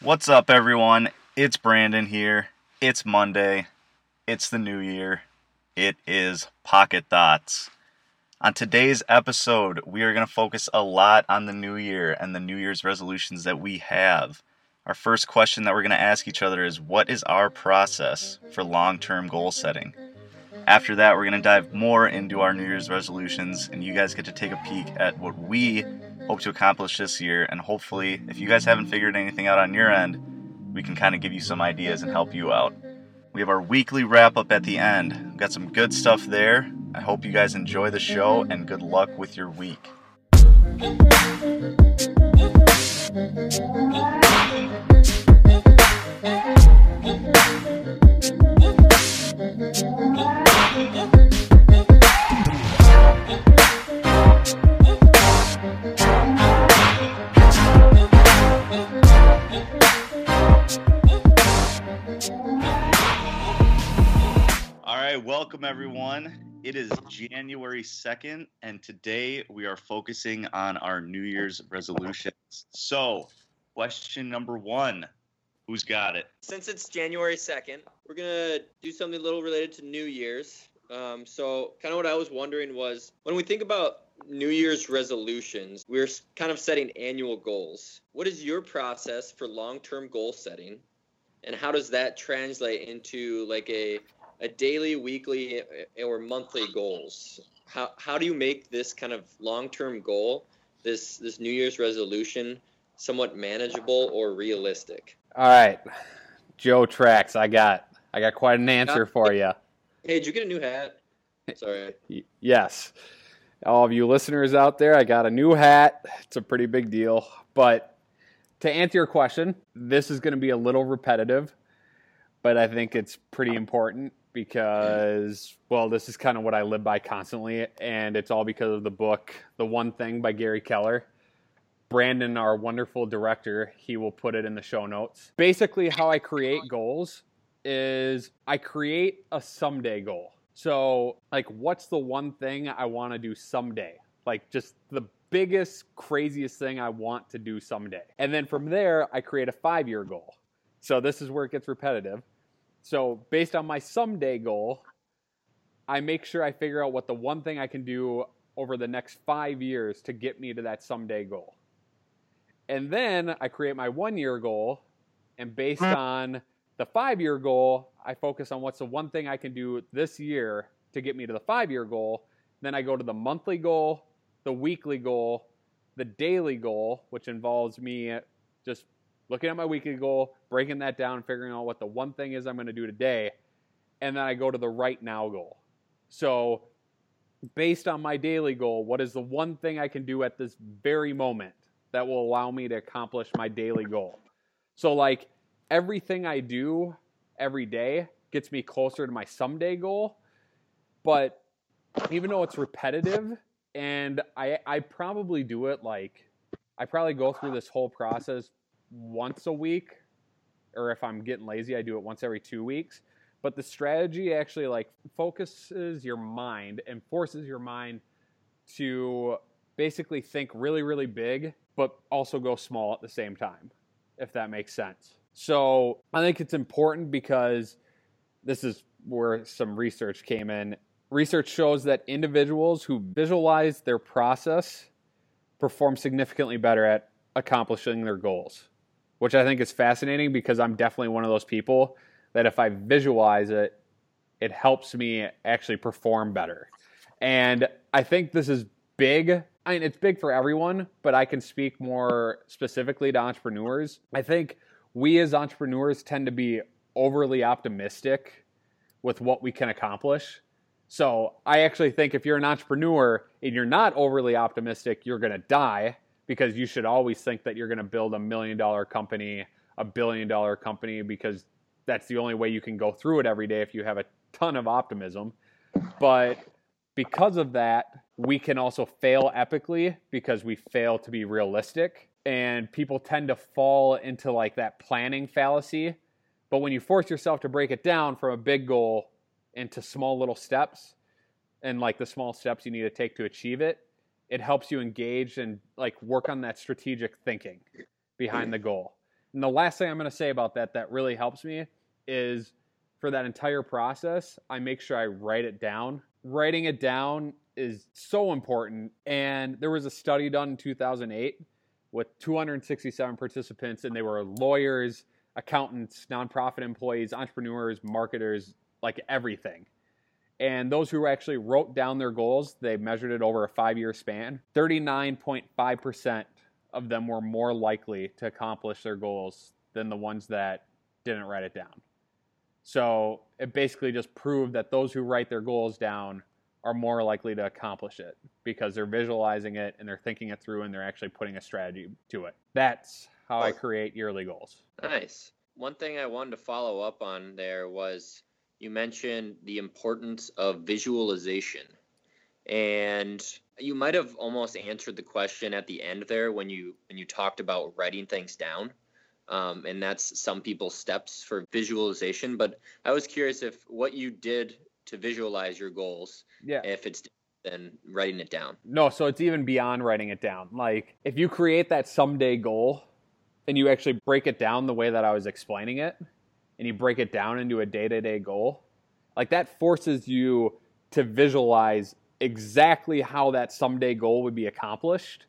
What's up, everyone? It's Brandon here. It's Monday. It's the new year. It is Pocket Thoughts. On today's episode, we are going to focus a lot on the new year and the New Year's resolutions that we have. Our first question that we're going to ask each other is What is our process for long term goal setting? After that, we're going to dive more into our New Year's resolutions, and you guys get to take a peek at what we hope to accomplish this year. And hopefully, if you guys haven't figured anything out on your end, we can kind of give you some ideas and help you out. We have our weekly wrap up at the end. We've got some good stuff there. I hope you guys enjoy the show and good luck with your week. All welcome everyone. It is January 2nd, and today we are focusing on our New Year's resolutions. So, question number one Who's got it? Since it's January 2nd, we're going to do something a little related to New Year's. Um, so, kind of what I was wondering was when we think about New Year's resolutions, we're kind of setting annual goals. What is your process for long term goal setting? And how does that translate into like a, a daily, weekly, eh, or monthly goals? How, how do you make this kind of long term goal, this, this New Year's resolution, somewhat manageable or realistic? All right, Joe Tracks, I got I got quite an answer for you. Hey, did you get a new hat? Sorry. Yes, all of you listeners out there, I got a new hat. It's a pretty big deal, but to answer your question, this is going to be a little repetitive, but I think it's pretty important because well, this is kind of what I live by constantly, and it's all because of the book, The One Thing by Gary Keller. Brandon, our wonderful director, he will put it in the show notes. Basically, how I create goals is I create a someday goal. So, like, what's the one thing I want to do someday? Like, just the biggest, craziest thing I want to do someday. And then from there, I create a five year goal. So, this is where it gets repetitive. So, based on my someday goal, I make sure I figure out what the one thing I can do over the next five years to get me to that someday goal. And then I create my one year goal, and based mm. on the five year goal, I focus on what's the one thing I can do this year to get me to the five year goal. Then I go to the monthly goal, the weekly goal, the daily goal, which involves me just looking at my weekly goal, breaking that down, figuring out what the one thing is I'm going to do today. And then I go to the right now goal. So, based on my daily goal, what is the one thing I can do at this very moment that will allow me to accomplish my daily goal? So, like, everything I do every day gets me closer to my someday goal. But even though it's repetitive, and I, I probably do it like, I probably go through this whole process once a week, or if I'm getting lazy, I do it once every two weeks. But the strategy actually like focuses your mind and forces your mind to basically think really, really big, but also go small at the same time, if that makes sense. So I think it's important because this is where some research came in. Research shows that individuals who visualize their process perform significantly better at accomplishing their goals, which I think is fascinating because I'm definitely one of those people that if I visualize it, it helps me actually perform better. And I think this is big. I mean, it's big for everyone, but I can speak more specifically to entrepreneurs. I think we as entrepreneurs tend to be overly optimistic with what we can accomplish. So I actually think if you're an entrepreneur and you're not overly optimistic, you're going to die because you should always think that you're going to build a million dollar company, a billion dollar company, because that's the only way you can go through it every day if you have a ton of optimism. But because of that, we can also fail epically because we fail to be realistic. And people tend to fall into like that planning fallacy. But when you force yourself to break it down from a big goal into small little steps and like the small steps you need to take to achieve it, it helps you engage and like work on that strategic thinking behind the goal. And the last thing I'm going to say about that that really helps me is for that entire process, I make sure I write it down. Writing it down is so important. And there was a study done in 2008 with 267 participants, and they were lawyers, accountants, nonprofit employees, entrepreneurs, marketers, like everything. And those who actually wrote down their goals, they measured it over a five year span. 39.5% of them were more likely to accomplish their goals than the ones that didn't write it down. So it basically just proved that those who write their goals down are more likely to accomplish it because they're visualizing it and they're thinking it through and they're actually putting a strategy to it. That's how I create yearly goals. Nice. One thing I wanted to follow up on there was you mentioned the importance of visualization. And you might have almost answered the question at the end there when you when you talked about writing things down. Um, and that's some people's steps for visualization. But I was curious if what you did to visualize your goals, Yeah. if it's than writing it down. No, so it's even beyond writing it down. Like if you create that someday goal and you actually break it down the way that I was explaining it and you break it down into a day-to-day goal, like that forces you to visualize exactly how that someday goal would be accomplished.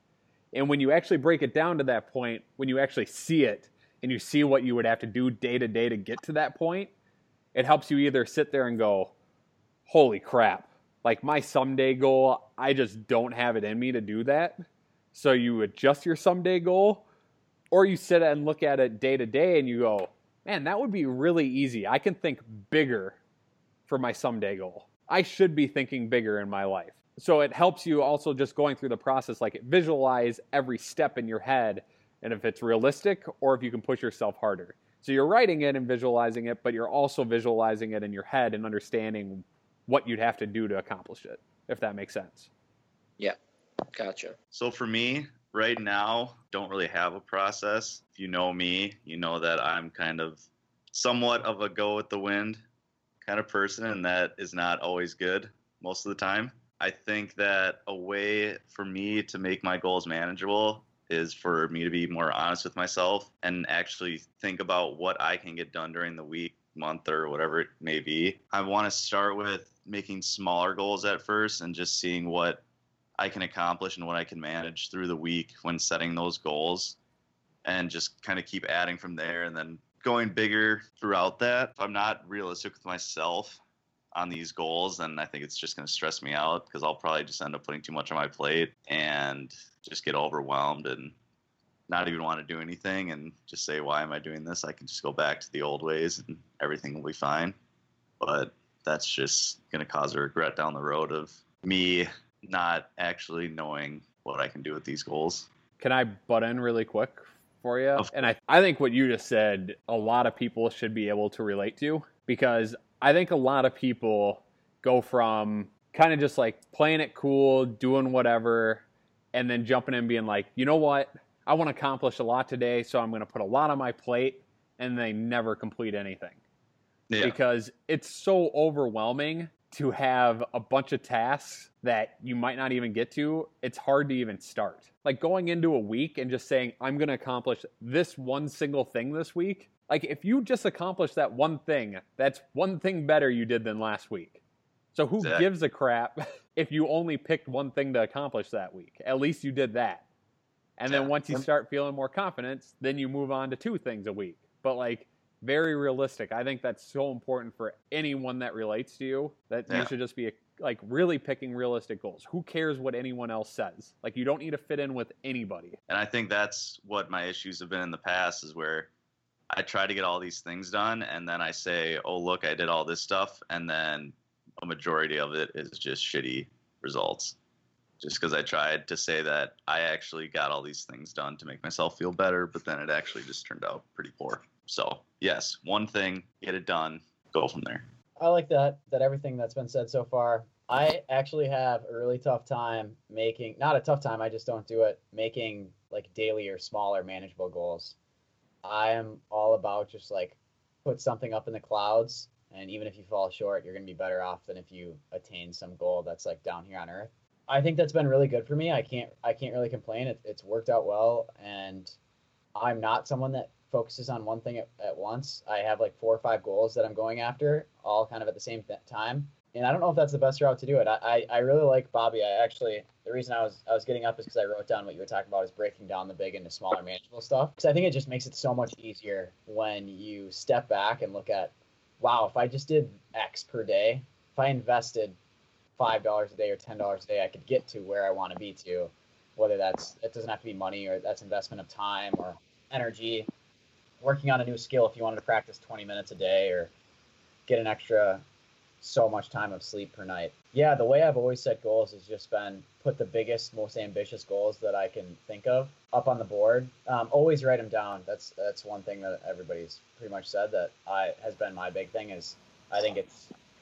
And when you actually break it down to that point, when you actually see it and you see what you would have to do day to day to get to that point, it helps you either sit there and go, holy crap, like my someday goal, I just don't have it in me to do that. So you adjust your someday goal, or you sit and look at it day to day and you go, man, that would be really easy. I can think bigger for my someday goal. I should be thinking bigger in my life. So it helps you also just going through the process, like visualize every step in your head and if it's realistic or if you can push yourself harder. So you're writing it and visualizing it, but you're also visualizing it in your head and understanding what you'd have to do to accomplish it, if that makes sense. Yeah, gotcha. So for me, right now, don't really have a process. If you know me, you know that I'm kind of somewhat of a go with the wind kind of person, and that is not always good most of the time. I think that a way for me to make my goals manageable is for me to be more honest with myself and actually think about what I can get done during the week, month, or whatever it may be. I want to start with making smaller goals at first and just seeing what I can accomplish and what I can manage through the week when setting those goals and just kind of keep adding from there and then going bigger throughout that. If I'm not realistic with myself on these goals, then I think it's just going to stress me out because I'll probably just end up putting too much on my plate and just get overwhelmed and not even want to do anything and just say, why am I doing this? I can just go back to the old ways and everything will be fine. But that's just going to cause a regret down the road of me not actually knowing what I can do with these goals. Can I butt in really quick for you? Of And I, I think what you just said, a lot of people should be able to relate to because I think a lot of people go from kind of just like playing it cool, doing whatever, and then jumping in and being like, you know what? I want to accomplish a lot today, so I'm going to put a lot on my plate, and they never complete anything Yeah. because it's so overwhelming to have a bunch of tasks that you might not even get to. It's hard to even start. Like going into a week and just saying, I'm going to accomplish this one single thing this week. Like if you just accomplish that one thing, that's one thing better you did than last week. So who Exactly. gives a crap if you only picked one thing to accomplish that week? At least you did that. And then once you start feeling more confidence, then you move on to two things a week. But like very realistic. I think that's so important for anyone that relates to you that you should just be like really picking realistic goals. Who cares what anyone else says? Like you don't need to fit in with anybody. And I think that's what my issues have been in the past is where I try to get all these things done and then I say, oh, look, I did all this stuff. And then a majority of it is just shitty results. Just because I tried to say that I actually got all these things done to make myself feel better, but then it actually just turned out pretty poor. So, yes, one thing, get it done, go from there. I like that that everything that's been said so far. I actually have a really tough time making not a tough time, I just don't do it, making like daily or smaller manageable goals. I am all about just like put something up in the clouds and even if you fall short, you're going to be better off than if you attain some goal that's like down here on earth. I think that's been really good for me. I can't I can't really complain. It, it's worked out well and I'm not someone that focuses on one thing at, at once. I have like four or five goals that I'm going after, all kind of at the same th- time. And I don't know if that's the best route to do it. I, I, I really like Bobby. I actually the reason I was I was getting up is because I wrote down what you were talking about is breaking down the big into smaller manageable stuff. Because I think it just makes it so much easier when you step back and look at, wow, if I just did X per day, if I invested five dollars a day or ten dollars a day, I could get to where I want to be to. Whether that's it doesn't have to be money or that's investment of time or energy. Working on a new skill if you wanted to practice 20 minutes a day or get an extra so much time of sleep per night. Yeah, the way I've always set goals has just been put the biggest, most ambitious goals that I can think of up on the board. Um, always write them down. That's that's one thing that everybody's pretty much said that I has been my big thing is I think it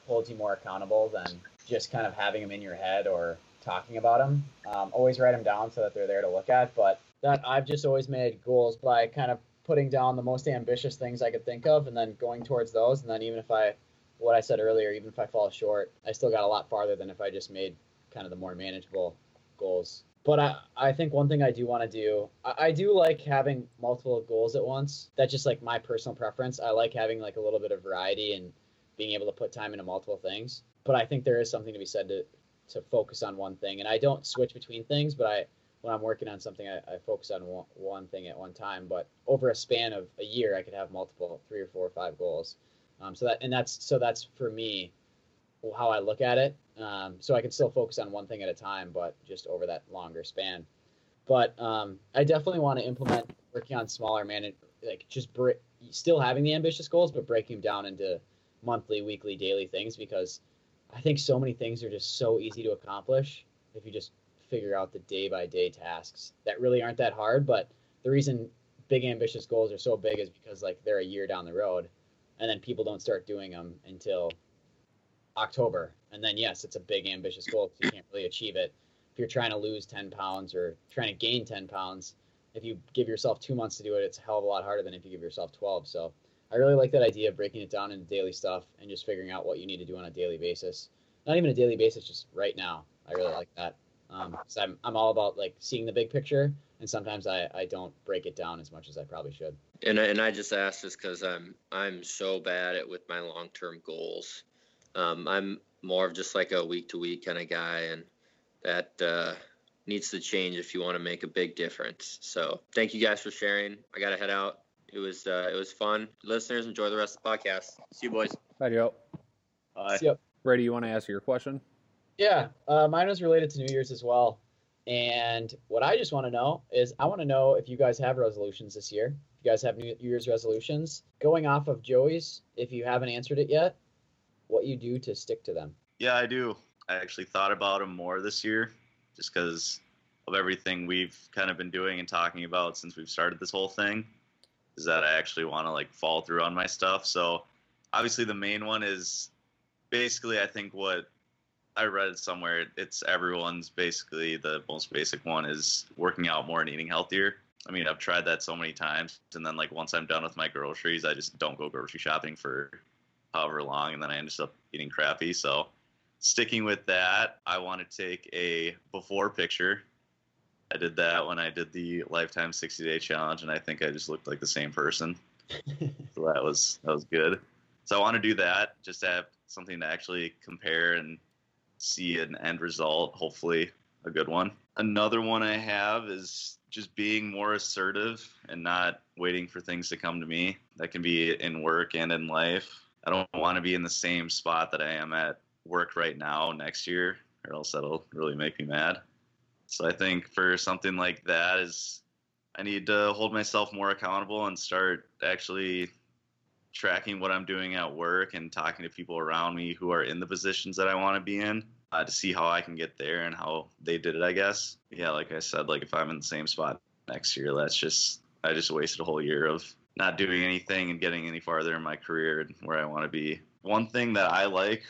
holds you more accountable than just kind of having them in your head or talking about them. Um, always write them down so that they're there to look at. But that I've just always made goals by kind of putting down the most ambitious things I could think of and then going towards those. And then even if I, what I said earlier, even if I fall short, I still got a lot farther than if I just made kind of the more manageable goals. But I, I think one thing I do want to do, I, I do like having multiple goals at once. That's just like my personal preference. I like having like a little bit of variety and being able to put time into multiple things. But I think there is something to be said to, to focus on one thing. And I don't switch between things, but I, when I'm working on something, I, I focus on one, one, thing at one time. But over a span of a year, I could have multiple, three or four or five goals. Um, so that and that's so that's for me how I look at it. Um, so I can still focus on one thing at a time, but just over that longer span. But um, I definitely want to implement working on smaller man, like just still having the ambitious goals, but breaking them down into monthly, weekly, daily things because I think so many things are just so easy to accomplish if you just figure out the day by day tasks that really aren't that hard. But the reason big ambitious goals are so big is because like they're a year down the road, and then people don't start doing them until October. And then yes, it's a big ambitious goal you can't really achieve it if you're trying to lose 10 pounds or trying to gain 10 pounds. If you give yourself two months to do it, it's a hell of a lot harder than if you give yourself 12. So I really like that idea of breaking it down into daily stuff and just figuring out what you need to do on a daily basis. Not even a daily basis, just right now. I really like that. Um, so I'm, I'm all about like seeing the big picture, and sometimes I, I don't break it down as much as I probably should. And I, and I just asked this because I'm I'm so bad at with my long term goals. Um, I'm more of just like a week to week kind of guy, and that uh, needs to change if you want to make a big difference. So thank you guys for sharing. I got to head out. It was uh, it was fun. Listeners, enjoy the rest of the podcast. See you, boys. Bye, Joe. Bye. Yep. Brady, you want to ask your question? Yeah, uh, mine was related to New Year's as well. And what I just want to know is I want to know if you guys have resolutions this year. If you guys have New Year's resolutions, going off of Joey's, if you haven't answered it yet, what you do to stick to them. Yeah, I do. I actually thought about them more this year just because of everything we've kind of been doing and talking about since we've started this whole thing is that I actually want to like fall through on my stuff. So obviously the main one is basically I think what I read it somewhere it's everyone's basically the most basic one is working out more and eating healthier. I mean, I've tried that so many times and then like once I'm done with my groceries, I just don't go grocery shopping for however long and then I end up eating crappy. So sticking with that, I want to take a before picture. I did that when I did the lifetime 60 day challenge, and I think I just looked like the same person. so that was that was good. So I want to do that, just to have something to actually compare and see an end result. Hopefully, a good one. Another one I have is just being more assertive and not waiting for things to come to me. That can be in work and in life. I don't want to be in the same spot that I am at work right now next year, or else that'll really make me mad. So I think for something like that is I need to hold myself more accountable and start actually tracking what I'm doing at work and talking to people around me who are in the positions that I want to be in uh, to see how I can get there and how they did it, I guess. Yeah, like I said, like if I'm in the same spot next year, that's just, I just wasted a whole year of not doing anything and getting any farther in my career and where I want to be. One thing that I like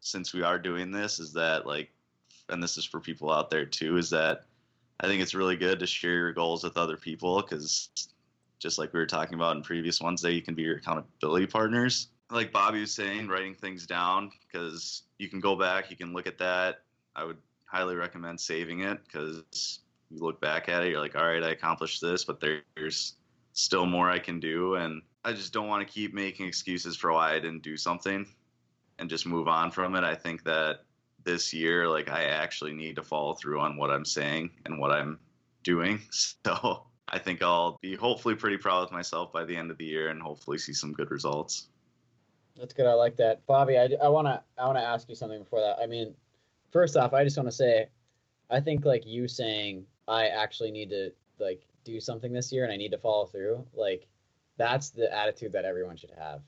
since we are doing this is that like and this is for people out there too is that i think it's really good to share your goals with other people because just like we were talking about in previous ones that you can be your accountability partners like bobby was saying writing things down because you can go back you can look at that i would highly recommend saving it because you look back at it you're like all right i accomplished this but there's still more I can do. And I just don't want to keep making excuses for why I didn't do something and just move on from it. I think that this year, like, I actually need to follow through on what I'm saying and what I'm doing. So I think I'll be hopefully pretty proud of myself by the end of the year and hopefully see some good results. That's good. I like that, Bobby. I, wanna I wanna ask you something before that. I mean, first off, I just want to say, I think like you saying I actually need to like do something this year and I need to follow through. Like, that's the attitude that everyone should have.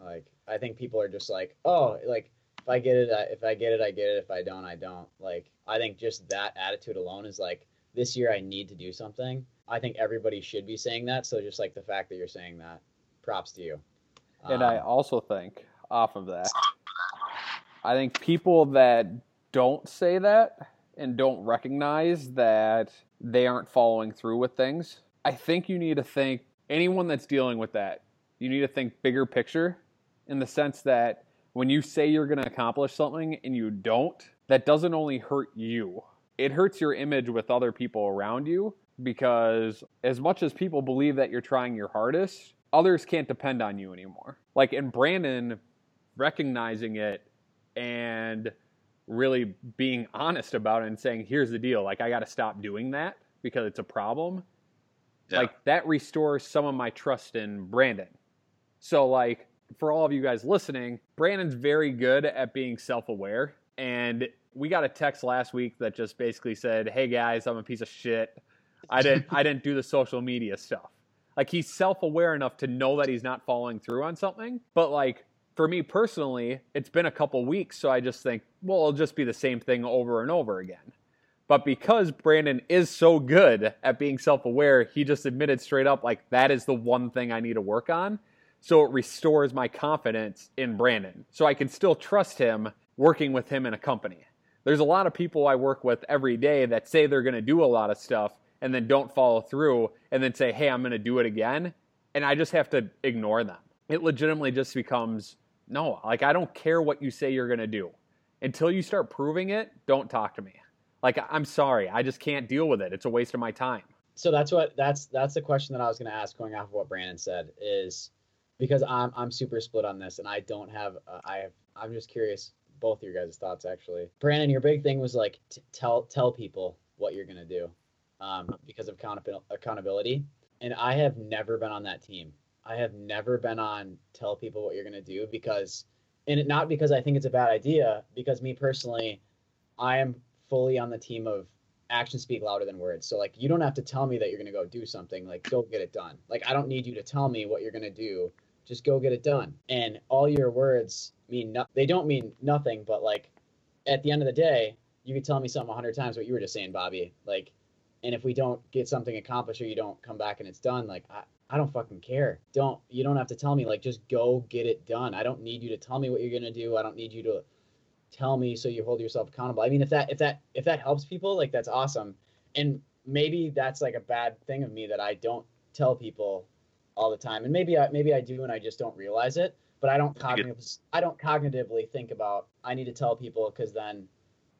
Like, I think people are just like, oh, like if I get it, I, if I get it, I get it. If I don't, I don't. Like, I think just that attitude alone is like, this year I need to do something. I think everybody should be saying that. So just like the fact that you're saying that, props to you. And I um, also think, off of that, I think people that don't say that and don't recognize that they aren't following through with things, I think you need to think anyone that's dealing with that, you need to think bigger picture in the sense that when you say you're going to accomplish something and you don't, that doesn't only hurt you, it hurts your image with other people around you because as much as people believe that you're trying your hardest, others can't depend on you anymore. Like in Brandon recognizing it and really being honest about it and saying, here's the deal, like I got to stop doing that because it's a problem. Yeah. Like that restores some of my trust in Brandon. So like for all of you guys listening, Brandon's very good at being self-aware and we got a text last week that just basically said, "Hey guys, I'm a piece of shit. I didn't I didn't do the social media stuff." Like he's self-aware enough to know that he's not following through on something. But like for me personally, it's been a couple weeks, so I just think, well, it'll just be the same thing over and over again. But because Brandon is so good at being self-aware, he just admitted straight up like that is the one thing I need to work on. So it restores my confidence in Brandon. So I can still trust him working with him in a company. There's a lot of people I work with every day that say they're going to do a lot of stuff and then don't follow through and then say, hey, I'm going to do it again. And I just have to ignore them. It legitimately just becomes no, like I don't care what you say you're going to do. Until you start proving it, don't talk to me. Like I'm sorry, I just can't deal with it. It's a waste of my time. So that's what that's that's the question that I was going to ask going off of what Brandon said is because I'm I'm super split on this and I don't have uh, I have I'm just curious both of your guys' thoughts actually. Brandon, your big thing was like t- tell tell people what you're gonna do um, because of accountability. And I have never been on that team. I have never been on tell people what you're gonna do because, and it, not because I think it's a bad idea. Because me personally, I am fully on the team of actions speak louder than words. So like you don't have to tell me that you're gonna go do something. Like go get it done. Like I don't need you to tell me what you're gonna do. Just go get it done. And all your words mean no- they don't mean nothing, but like at the end of the day, you could tell me something a hundred times what you were just saying, Bobby. Like, and if we don't get something accomplished or you don't come back and it's done, like I, I don't fucking care. Don't you don't have to tell me. Like, just go get it done. I don't need you to tell me what you're gonna do. I don't need you to tell me so you hold yourself accountable. I mean, if that if that if that helps people, like that's awesome. And maybe that's like a bad thing of me that I don't tell people all the time. And maybe I maybe I do and I just don't realize it but I don't cognitively I don't cognitively think about I need to tell people because then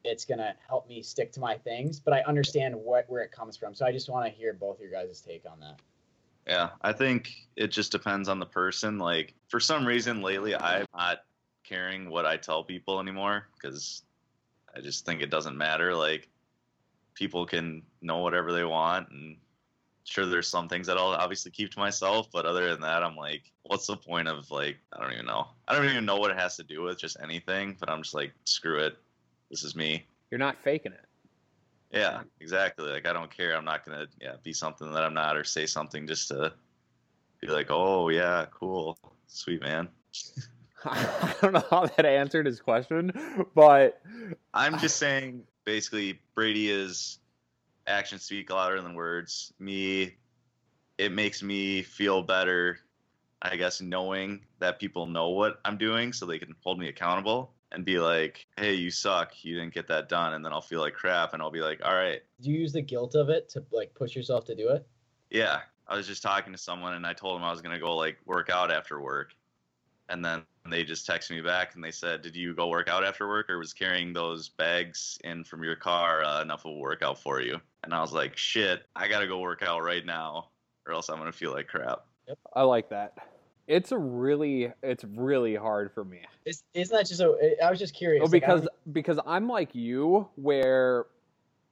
it's gonna help me stick to my things. But I understand what where it comes from, so I just want to hear both your guys' take on that. Yeah, I think it just depends on the person. Like for some reason lately, I'm not caring what I tell people anymore because I just think it doesn't matter. Like people can know whatever they want and sure there's some things that I'll obviously keep to myself, but other than that, I'm like, what's the point of like, I don't even know. I don't even know what it has to do with just anything, but I'm just like, screw it. This is me. You're not faking it. Yeah, exactly. Like I don't care. I'm not gonna yeah be something that I'm not or say something just to be like, oh yeah, cool, sweet man. I don't know how that answered his question, but I'm just saying basically Brady is actions speak louder than words. Me, it makes me feel better, I guess, knowing that people know what I'm doing so they can hold me accountable and be like, hey, you suck. You didn't get that done. And then I'll feel like crap and I'll be like, all right. Do you use the guilt of it to like push yourself to do it? Yeah. I was just talking to someone and I told them I was going to go like work out after work. And then they just texted me back and they said, "Did you go work out after work, or was carrying those bags in from your car uh, enough of a workout for you?" And I was like, "Shit, I gotta go work out right now." or else I'm gonna feel like crap. I like that. It's a really, it's really hard for me. Isn't that just a? I was just curious. Well, like, because because I'm like you, where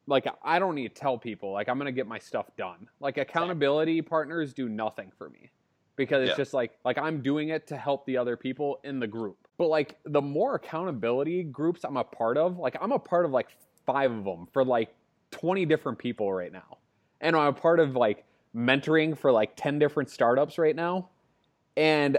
like I don't need to tell people like I'm gonna get my stuff done. Like accountability partners do nothing for me because it's Yeah. just like like I'm doing it to help the other people in the group. But like the more accountability groups I'm a part of, like I'm a part of like five of them for like 20 different people right now, and I'm a part of like mentoring for like 10 different startups right now, and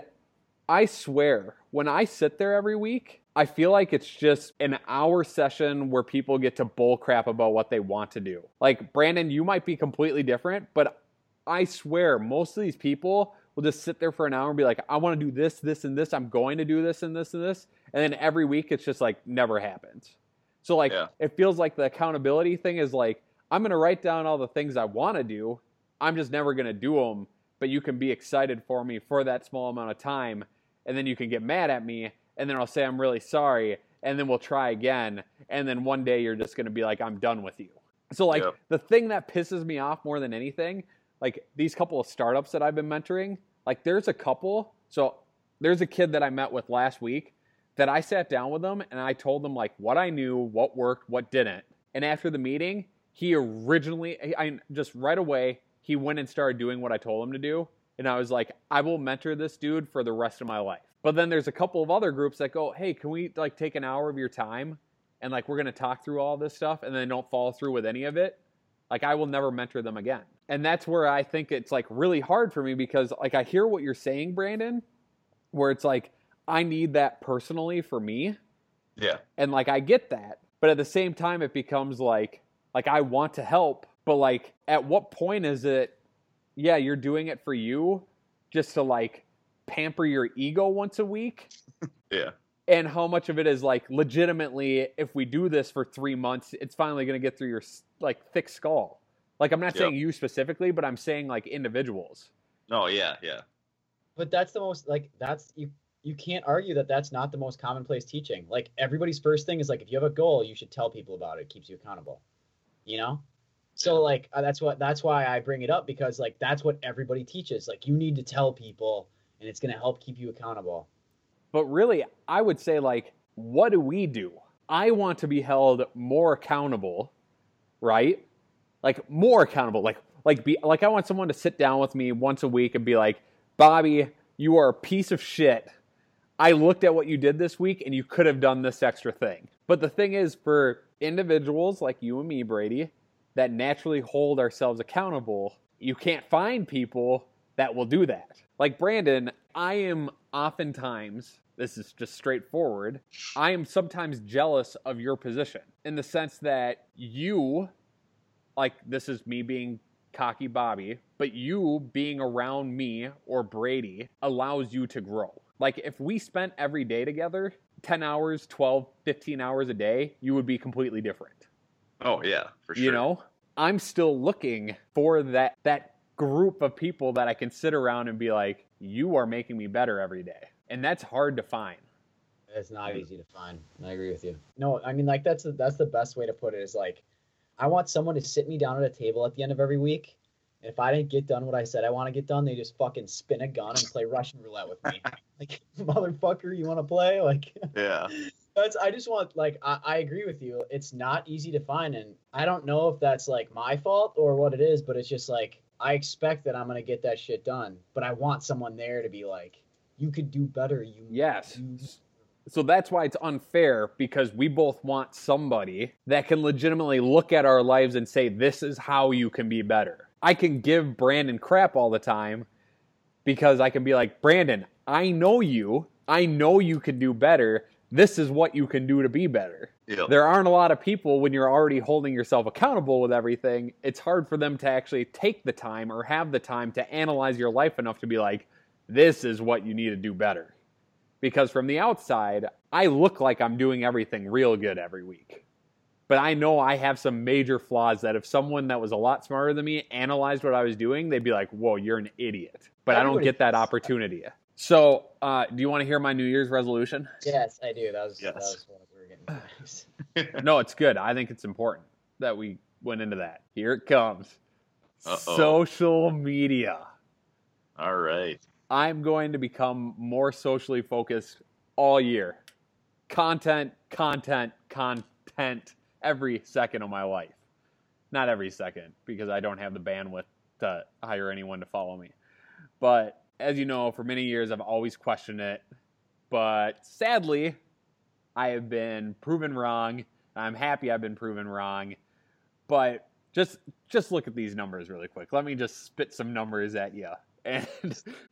I swear, when I sit there every week, I feel like it's just an hour session where people get to bull crap about what they want to do. Like, Brandon, you might be completely different, but I swear, most of these people will just sit there for an hour and be like, I want to do this, this, and this. I'm going to do this and this and this. And then every week, it's just like never happens. So, like, Yeah. it feels like the accountability thing is like, I'm going to write down all the things I want to do. I'm just never going to do them. But you can be excited for me for that small amount of time and then you can get mad at me and then I'll say I'm really sorry and then we'll try again and then one day you're just going to be like I'm done with you. So like Yep. the thing that pisses me off more than anything, like these couple of startups that I've been mentoring, like there's a couple. So there's a kid that I met with last week that I sat down with them and I told them like what I knew, what worked, what didn't. And after the meeting, he originally I just right away he went and started doing what I told him to do and I was like, I will mentor this dude for the rest of my life. But then there's a couple of other groups that go, hey, can we like take an hour of your time and like we're gonna talk through all this stuff and then don't follow through with any of it? Like I will never mentor them again. And that's where I think it's like really hard for me because like I hear what you're saying, Brandon, where it's like I need that personally for me Yeah. and like I get that, but at the same time it becomes like like I want to help, but like at what point is it yeah, you're doing it for you just to like pamper your ego once a week? Yeah. And how much of it is like legitimately if we do this for 3 months, it's finally going to get through your like thick skull. Like I'm not Yep. saying you specifically, but I'm saying like individuals. No. Yeah. Yeah. But that's the most like that's you you can't argue that that's not the most commonplace teaching. Like everybody's first thing is like if you have a goal, you should tell people about it. It keeps you accountable. You know? So like uh, that's what that's why I bring it up because like that's what everybody teaches. Like you need to tell people and it's going to help keep you accountable. But really, I would say like, what do we do? I want to be held more accountable, right? Like more accountable. Like like be like I want someone to sit down with me once a week and be like, Bobby, you are a piece of shit. I looked at what you did this week and you could have done this extra thing. But the thing is, for individuals like you and me, Brady, that naturally hold ourselves accountable, you can't find people that will do that. Like Brandon, I am oftentimes, this is just straightforward, I am sometimes jealous of your position in the sense that you, like, this is me being cocky Bobby, but you being around me or Brady allows you to grow. Like, if we spent every day together, 10 hours, 12, 15 hours a day, you would be completely different Oh yeah. For sure. you know i'm still looking for that that group of people that i can sit around and be like you are making me better every day and that's hard to find It's not mm-hmm. easy to find. I agree with you. No, I mean like that's the, that's the best way to put it is like I want someone to sit me down at a table at the end of every week. And if I didn't get done what I said I want to get done, they just fucking spin a gun and play Russian roulette with me. like motherfucker, you want to play? Like Yeah. That's I just want like I, I agree with you. It's not easy to find, and I don't know if that's like my fault or what it is, but it's just like I expect that I'm gonna get that shit done, but I want someone there to be like, you could do better. You yes you so that's why it's unfair because we both want somebody that can legitimately look at our lives and say this is how you can be better i can give brandon crap all the time because i can be like brandon i know you i know you can do better this is what you can do to be better. Yep. there aren't a lot of people when you're already holding yourself accountable with everything it's hard for them to actually take the time or have the time to analyze your life enough to be like this is what you need to do better. Because from the outside i look like i'm doing everything real good every week. But i know i have some major flaws that if someone that was a lot smarter than me analyzed what i was doing they'd be like whoa you're an idiot. But i don't get that opportunity so uh, do you want to hear my new year's resolution Yes, I do. That was that Yes. was what we were getting. to. no, it's good. I think it's important that we went into that. Here it comes. Uh-oh. Social media. All right. I'm going to become more socially focused all year. Content, content, content every second of my life. Not every second, because I don't have the bandwidth to hire anyone to follow me. But as you know, for many years I've always questioned it. But sadly, I have been proven wrong. I'm happy I've been proven wrong. But just just look at these numbers really quick. Let me just spit some numbers at you. And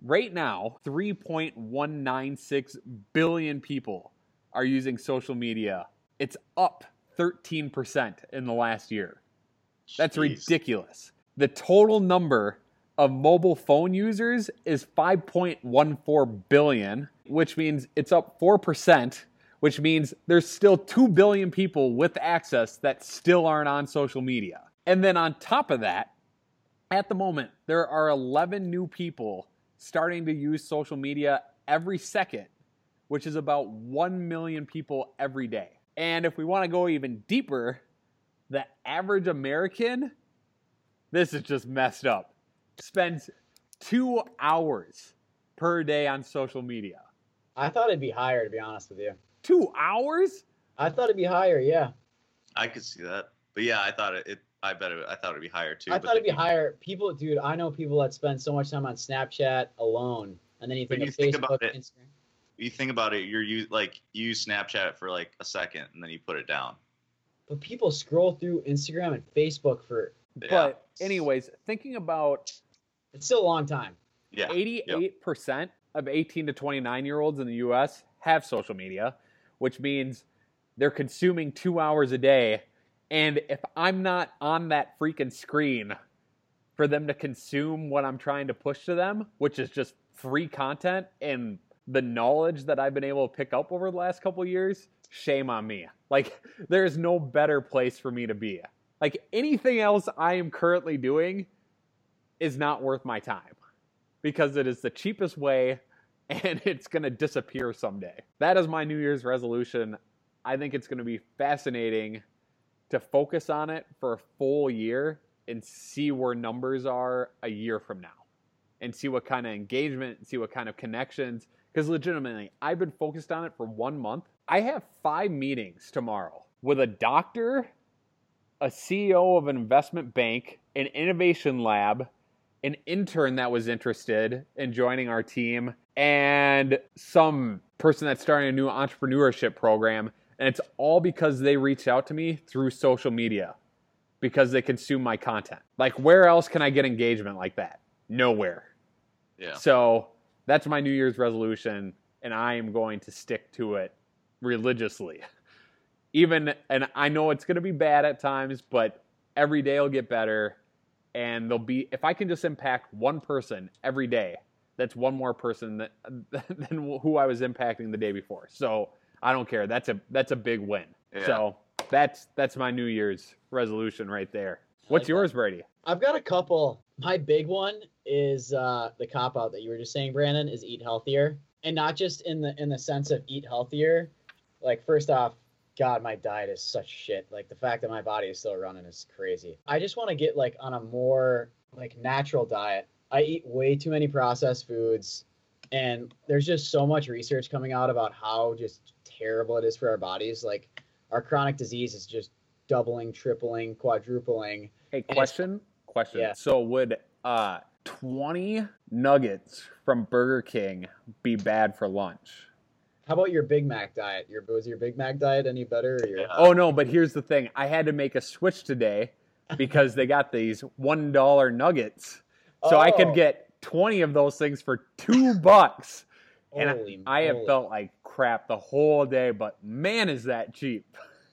right now, 3.196 billion people are using social media. It's up 13% in the last year. That's Jeez. ridiculous. The total number of mobile phone users is 5.14 billion, which means it's up 4%, which means there's still 2 billion people with access that still aren't on social media. And then on top of that, at the moment, there are 11 new people starting to use social media every second, which is about 1 million people every day. And if we want to go even deeper, the average American, this is just messed up, spends two hours per day on social media. I thought it'd be higher, to be honest with you. Two hours? I thought it'd be higher. Yeah, I could see that. But yeah, I thought it. it I bet it. I thought it'd be higher too. I thought it'd be higher. People, dude, I know people that spend so much time on Snapchat alone, and then you But think you of think Facebook, about it. Instagram. You think about it. You're you like you use Snapchat for like a second and then you put it down. But people scroll through Instagram and Facebook for Yeah. But, anyways, thinking about it's still a long time. Yeah. 88% of 18 to 29 year olds in the US have social media, which means they're consuming two hours a day. And if I'm not on that freaking screen for them to consume what I'm trying to push to them, which is just free content and the knowledge that I've been able to pick up over the last couple years, shame on me. Like, there's no better place for me to be. Like, anything else I am currently doing is not worth my time because it is the cheapest way and it's going to disappear someday. That is my New Year's resolution. I think it's going to be fascinating to focus on it for a full year and see where numbers are a year from now and see what kind of engagement, see what kind of connections. Because legitimately, I've been focused on it for one month. I have five meetings tomorrow with a doctor, a CEO of an investment bank, an innovation lab, an intern that was interested in joining our team, and some person that's starting a new entrepreneurship program. And it's all because they reached out to me through social media because they consume my content. Like, where else can I get engagement like that? Nowhere. Yeah. So that's my New Year's resolution, and I am going to stick to it religiously. Even, and I know it's going to be bad at times, but every day will get better. And they'll be, if I can just impact one person every day, that's one more person that, than who I was impacting the day before. So I don't care. That's a that's a big win. Yeah. So that's that's my New Year's resolution right there. What's like that. yours, Brady? I've got a couple. My big one is uh, the cop out that you were just saying, Brandon, is eat healthier, and not just in the in the sense of eat healthier. Like first off, God, my diet is such shit. Like the fact that my body is still running is crazy. I just want to get like on a more like natural diet. I eat way too many processed foods, and there's just so much research coming out about how just terrible it is for our bodies. Like our chronic disease is just doubling, tripling, quadrupling. Hey, question, question. Yeah. So would uh 20 nuggets from Burger King be bad for lunch? How about your Big Mac diet? Your was your Big Mac diet any better? Your. Oh no, but here's the thing. I had to make a switch today because they got these $1 nuggets. So I Oh. could get 20 of those things for 2 bucks. And Holy I have felt like crap the whole day, but man is that cheap.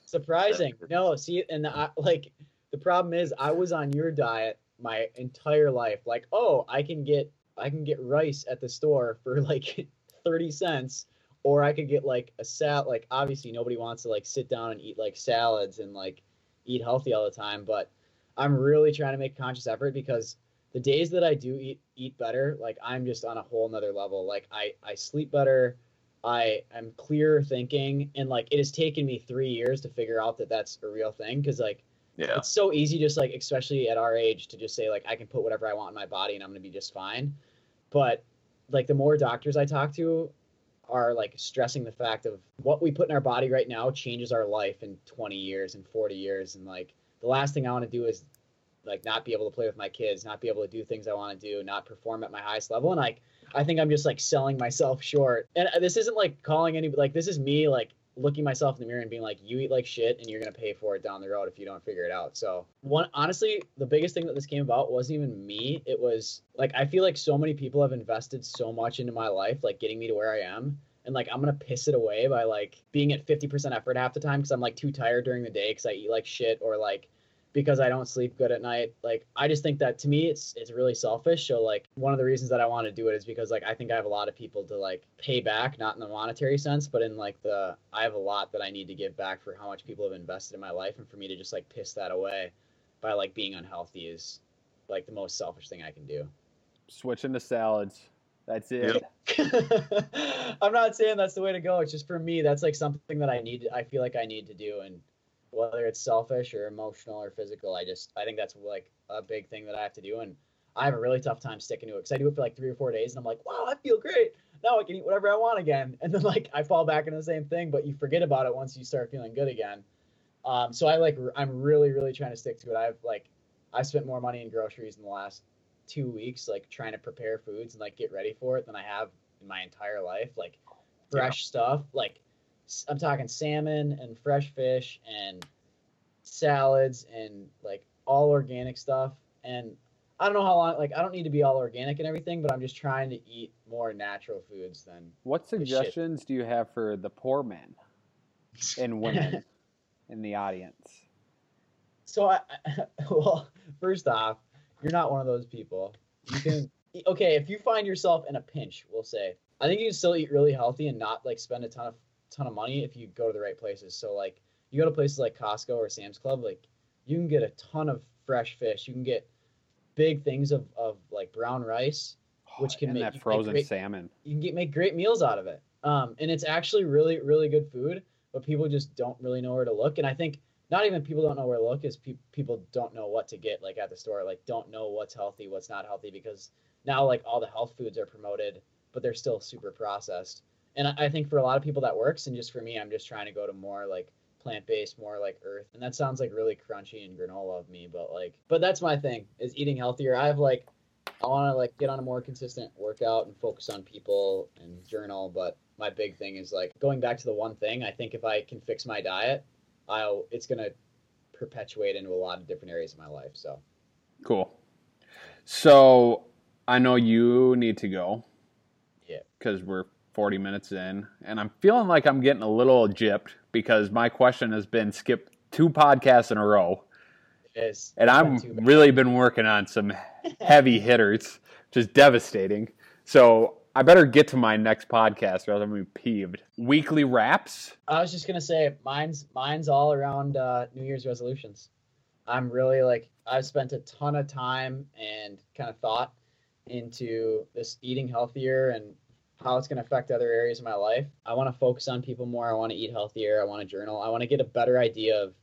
surprising. No, see, and I, like the problem is, I was on your diet my entire life. Like, oh, I can get I can get rice at the store for like thirty cents, or I could get like a salad. Like, obviously, nobody wants to like sit down and eat like salads and like eat healthy all the time, but I'm really trying to make conscious effort because the days that I do eat eat better, like I'm just on a whole nother level. Like I I sleep better. I am clear thinking, and like it has taken me three years to figure out that that's a real thing. Because like Yeah. it's so easy just like especially at our age to just say like i can put whatever i want in my body and i'm going to be just fine but like the more doctors i talk to are like stressing the fact of what we put in our body right now changes our life in 20 years and 40 years. And like the last thing i want to do is like not be able to play with my kids not be able to do things i want to do not perform at my highest level. And like i think i'm just like selling myself short. And uh, this isn't like calling any like this is me like looking myself in the mirror and being like, you eat like shit and you're gonna pay for it down the road if you don't figure it out. So one honestly, the biggest thing that this came about wasn't even me. It was like I feel like so many people have invested so much into my life, like getting me to where I am. And like I'm gonna piss it away by like being at 50% effort half the time because I'm like too tired during the day because I eat like shit or like because I don't sleep good at night. Like I just think that to me it's it's really selfish. So like one of the reasons that I want to do it is because like I think I have a lot of people to like pay back, not in the monetary sense, but in like the I have a lot that I need to give back for how much people have invested in my life and for me to just like piss that away by like being unhealthy is like the most selfish thing I can do. Switching to salads. That's it. Yep. I'm not saying that's the way to go. It's just for me, that's like something that I need. I feel like I need to do, and whether it's selfish or emotional or physical, I just I think that's like a big thing that I have to do, and I have a really tough time sticking to it because I do it for like three or four days, and I'm like, wow, I feel great. Now I can eat whatever I want again, and then like I fall back into the same thing, but you forget about it once you start feeling good again. Um, so I like I'm really really trying to stick to it. I've like I spent more money in groceries in the last two weeks, like trying to prepare foods and like get ready for it than I have in my entire life. Like fresh stuff, like I'm talking salmon and fresh fish and salads and like all organic stuff. And I don't know how long, like I don't need to be all organic and everything, but I'm just trying to eat more natural foods than. What suggestions do you have for the poor men and women in the audience? So I, well, first off, you're not one of those people. You can okay if you find yourself in a pinch, we'll say. I think you can still eat really healthy and not like spend a ton of ton of money if you go to the right places. So like you go to places like Costco or Sam's Club, like you can get a ton of fresh fish. You can get big things of, of like brown rice. Which can and make- that can make frozen great- salmon. You can get make great meals out of it. Um, and it's actually really really good food, but people just don't really know where to look. And I think not even people don't know where to look is pe- people don't know what to get like at the store like don't know what's healthy what's not healthy because now like all the health foods are promoted but they're still super processed and I, think for a lot of people that works and just for me i'm just trying to go to more like plant-based more like earth and that sounds like really crunchy and granola of me but like but that's my thing is eating healthier i have like i want to like get on a more consistent workout and focus on people and journal but my big thing is like going back to the one thing i think if i can fix my diet I'll it's gonna perpetuate into a lot of different areas of my life. So Cool. So I know you need to go. Yeah. Because we're 40 minutes in, and I'm feeling like I'm getting a little gypped because my question has been skipped two podcasts in a row, it is and I'm not too bad. really been working on some heavy hitters, just devastating. So I better get to my next podcast or else I'm gonna be peeved. Weekly wraps. I was just gonna say mine's mine's all around uh, New Year's resolutions. I'm really like I've spent a ton of time and kind of thought into this eating healthier and how it's going to affect other areas of my life. I want to focus on people more. I want to eat healthier. I want to journal. I want to get a better idea of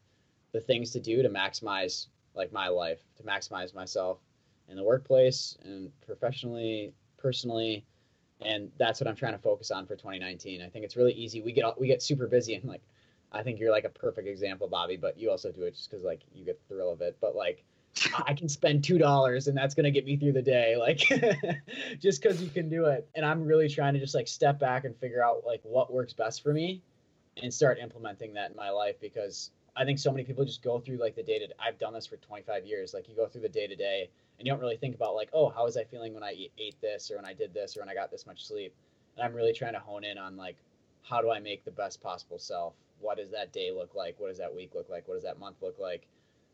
the things to do to maximize like my life, to maximize myself in the workplace and professionally, personally. And that's what I'm trying to focus on for 2019. I think it's really easy. We get we get super busy and like I think you're like a perfect example, Bobby, but you also do it just because like you get the thrill of it. But like I can spend two dollars and that's gonna get me through the day, like just because you can do it. And I'm really trying to just like step back and figure out like what works best for me and start implementing that in my life because I think so many people just go through like the day to I've done this for 25 years. Like you go through the day to day and you don't really think about like, oh, how was I feeling when I ate- this or when I did this or when I got this much sleep. And I'm really trying to hone in on like how do I make the best possible self? What does that day look like? What does that week look like? What does that month look like?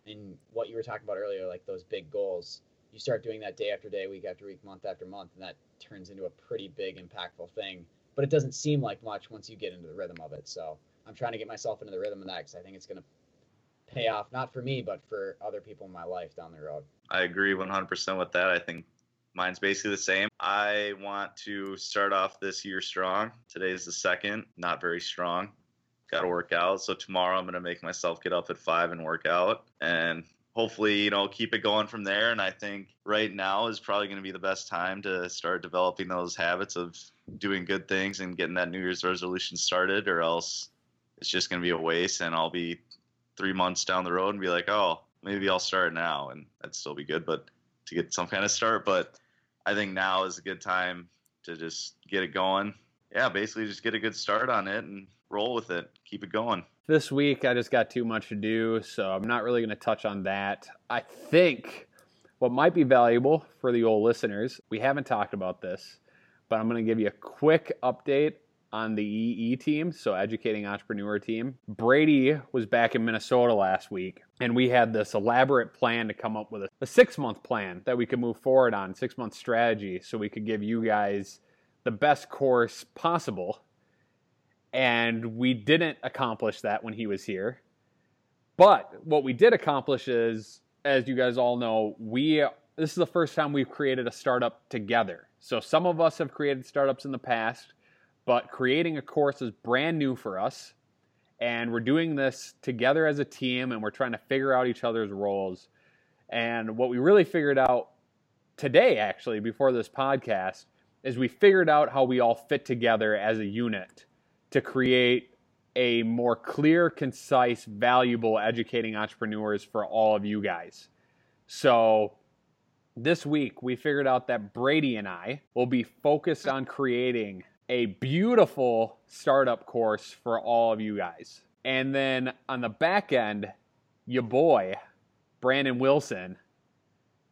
And what you were talking about earlier, like those big goals, you start doing that day after day, week after week, month after month, and that turns into a pretty big, impactful thing. But it doesn't seem like much once you get into the rhythm of it. So I'm trying to get myself into the rhythm of that because I think it's going to pay off, not for me, but for other people in my life down the road. I agree 100% with that. I think mine's basically the same. I want to start off this year strong. Today's the second, not very strong. Got to work out. So tomorrow I'm going to make myself get up at five and work out, and hopefully, you know, keep it going from there. And I think right now is probably going to be the best time to start developing those habits of doing good things and getting that New Year's resolution started, or else it's just going to be a waste, and I'll be three months down the road and be like, oh, maybe I'll start now, and that'd still be good, but to get some kind of start. But I think now is a good time to just get it going. Yeah, basically just get a good start on it and roll with it. Keep it going. This week, I just got too much to do, so I'm not really going to touch on that. I think what might be valuable for the old listeners, we haven't talked about this, but I'm going to give you a quick update on the EE team, so Educating Entrepreneur team. Brady was back in Minnesota last week, and we had this elaborate plan to come up with a, a six month plan that we could move forward on, six month strategy, so we could give you guys the best course possible. And we didn't accomplish that when he was here. But what we did accomplish is, as you guys all know, we this is the first time we've created a startup together. So some of us have created startups in the past but creating a course is brand new for us. And we're doing this together as a team and we're trying to figure out each other's roles. And what we really figured out today, actually, before this podcast, is we figured out how we all fit together as a unit to create a more clear, concise, valuable educating entrepreneurs for all of you guys. So, this week we figured out that Brady and I will be focused on creating a beautiful startup course for all of you guys. And then on the back end, your boy, Brandon Wilson,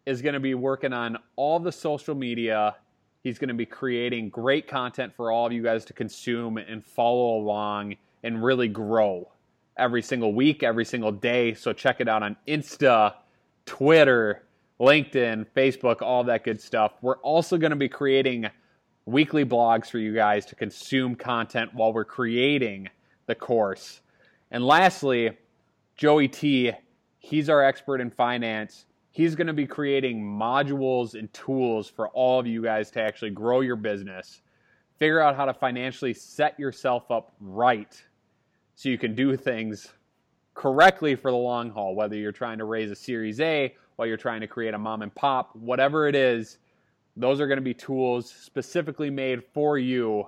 is going to be working on all the social media. He's going to be creating great content for all of you guys to consume and follow along and really grow every single week, every single day. So check it out on Insta, Twitter, LinkedIn, Facebook, all that good stuff. We're also going to be creating weekly blogs for you guys to consume content while we're creating the course. And lastly, Joey T, he's our expert in finance. He's going to be creating modules and tools for all of you guys to actually grow your business, figure out how to financially set yourself up right so you can do things correctly for the long haul, whether you're trying to raise a Series A, while you're trying to create a mom and pop, whatever it is those are going to be tools specifically made for you.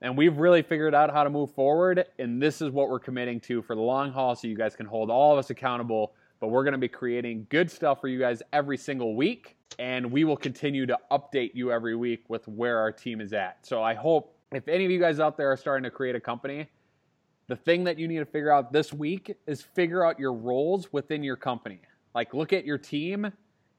And we've really figured out how to move forward. And this is what we're committing to for the long haul so you guys can hold all of us accountable. But we're going to be creating good stuff for you guys every single week. And we will continue to update you every week with where our team is at. So I hope if any of you guys out there are starting to create a company, the thing that you need to figure out this week is figure out your roles within your company. Like look at your team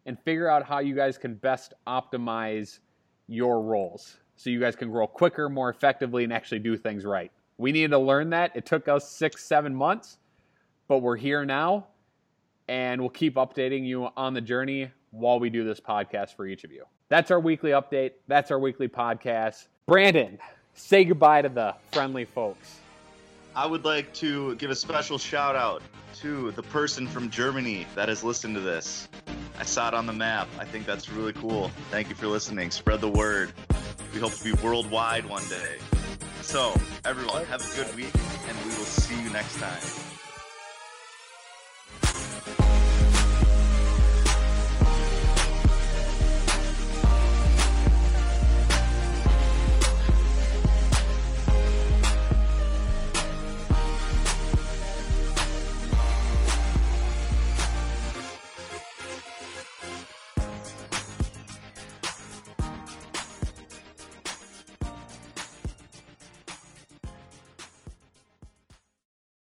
and figure out how you guys can best optimize your roles so you guys can grow quicker, more effectively, and actually do things right. We needed to learn that. It took us six, seven months, but we're here now, and we'll keep updating you on the journey while we do this podcast for each of you. That's our weekly update. That's our weekly podcast. Brandon, say goodbye to the friendly folks. I would like to give a special shout out to the person from Germany that has listened to this. I saw it on the map. I think that's really cool. Thank you for listening. Spread the word. We hope to be worldwide one day. So, everyone, have a good week, and we will see you next time.